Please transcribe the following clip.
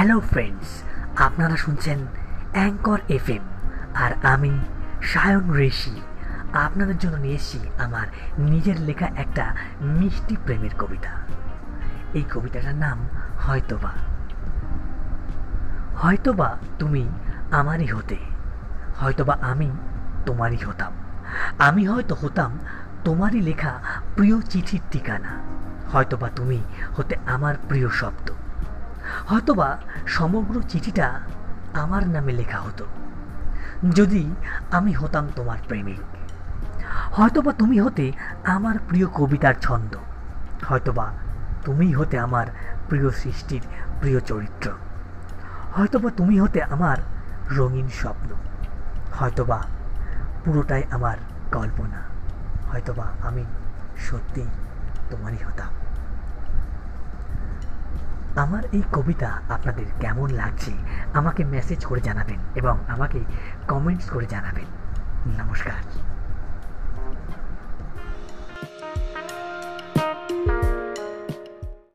Hello friends আপনারা শুনছেন anchor FM আর আমি সায়ন ঋষি। আপনাদের জন্য নিয়ে এসেছি আমার নিজের লেখা একটা মিষ্টি প্রেমের কবিতা। এই কবিতাটার নাম হয়তোবা। হয়তোবা তুমি আমারই হতে, হয়তোবা আমি তোমারই হতাম। আমি হয়তো হতাম তোমারই লেখা প্রিয় চিঠির ঠিকানা, হয়তোবা তুমি হতে আমার প্রিয় শব্দ। হয়তোবা সমগ্র চিঠিটা আমার নামে লেখা হতো। যদি আমি হতাম তোমার প্রেমিক, হয়তোবা তুমি হতে আমার প্রিয় কবিতার ছন্দ, হয়তোবা তুমি হতে আমার প্রিয় সৃষ্টির প্রিয় চরিত্র, হয়তোবা তুমি হতে আমার রঙিন স্বপ্ন, হয়তোবা পুরোটাই আমার কল্পনা, হয়তোবা আমি সত্যি তোমারই হতাম। আমার এই কবিতা আপনাদের কেমন লাগছে আমাকে মেসেজ করে জানাবেন এবং আমাকে কমেন্টস করে জানাবেন। নমস্কার।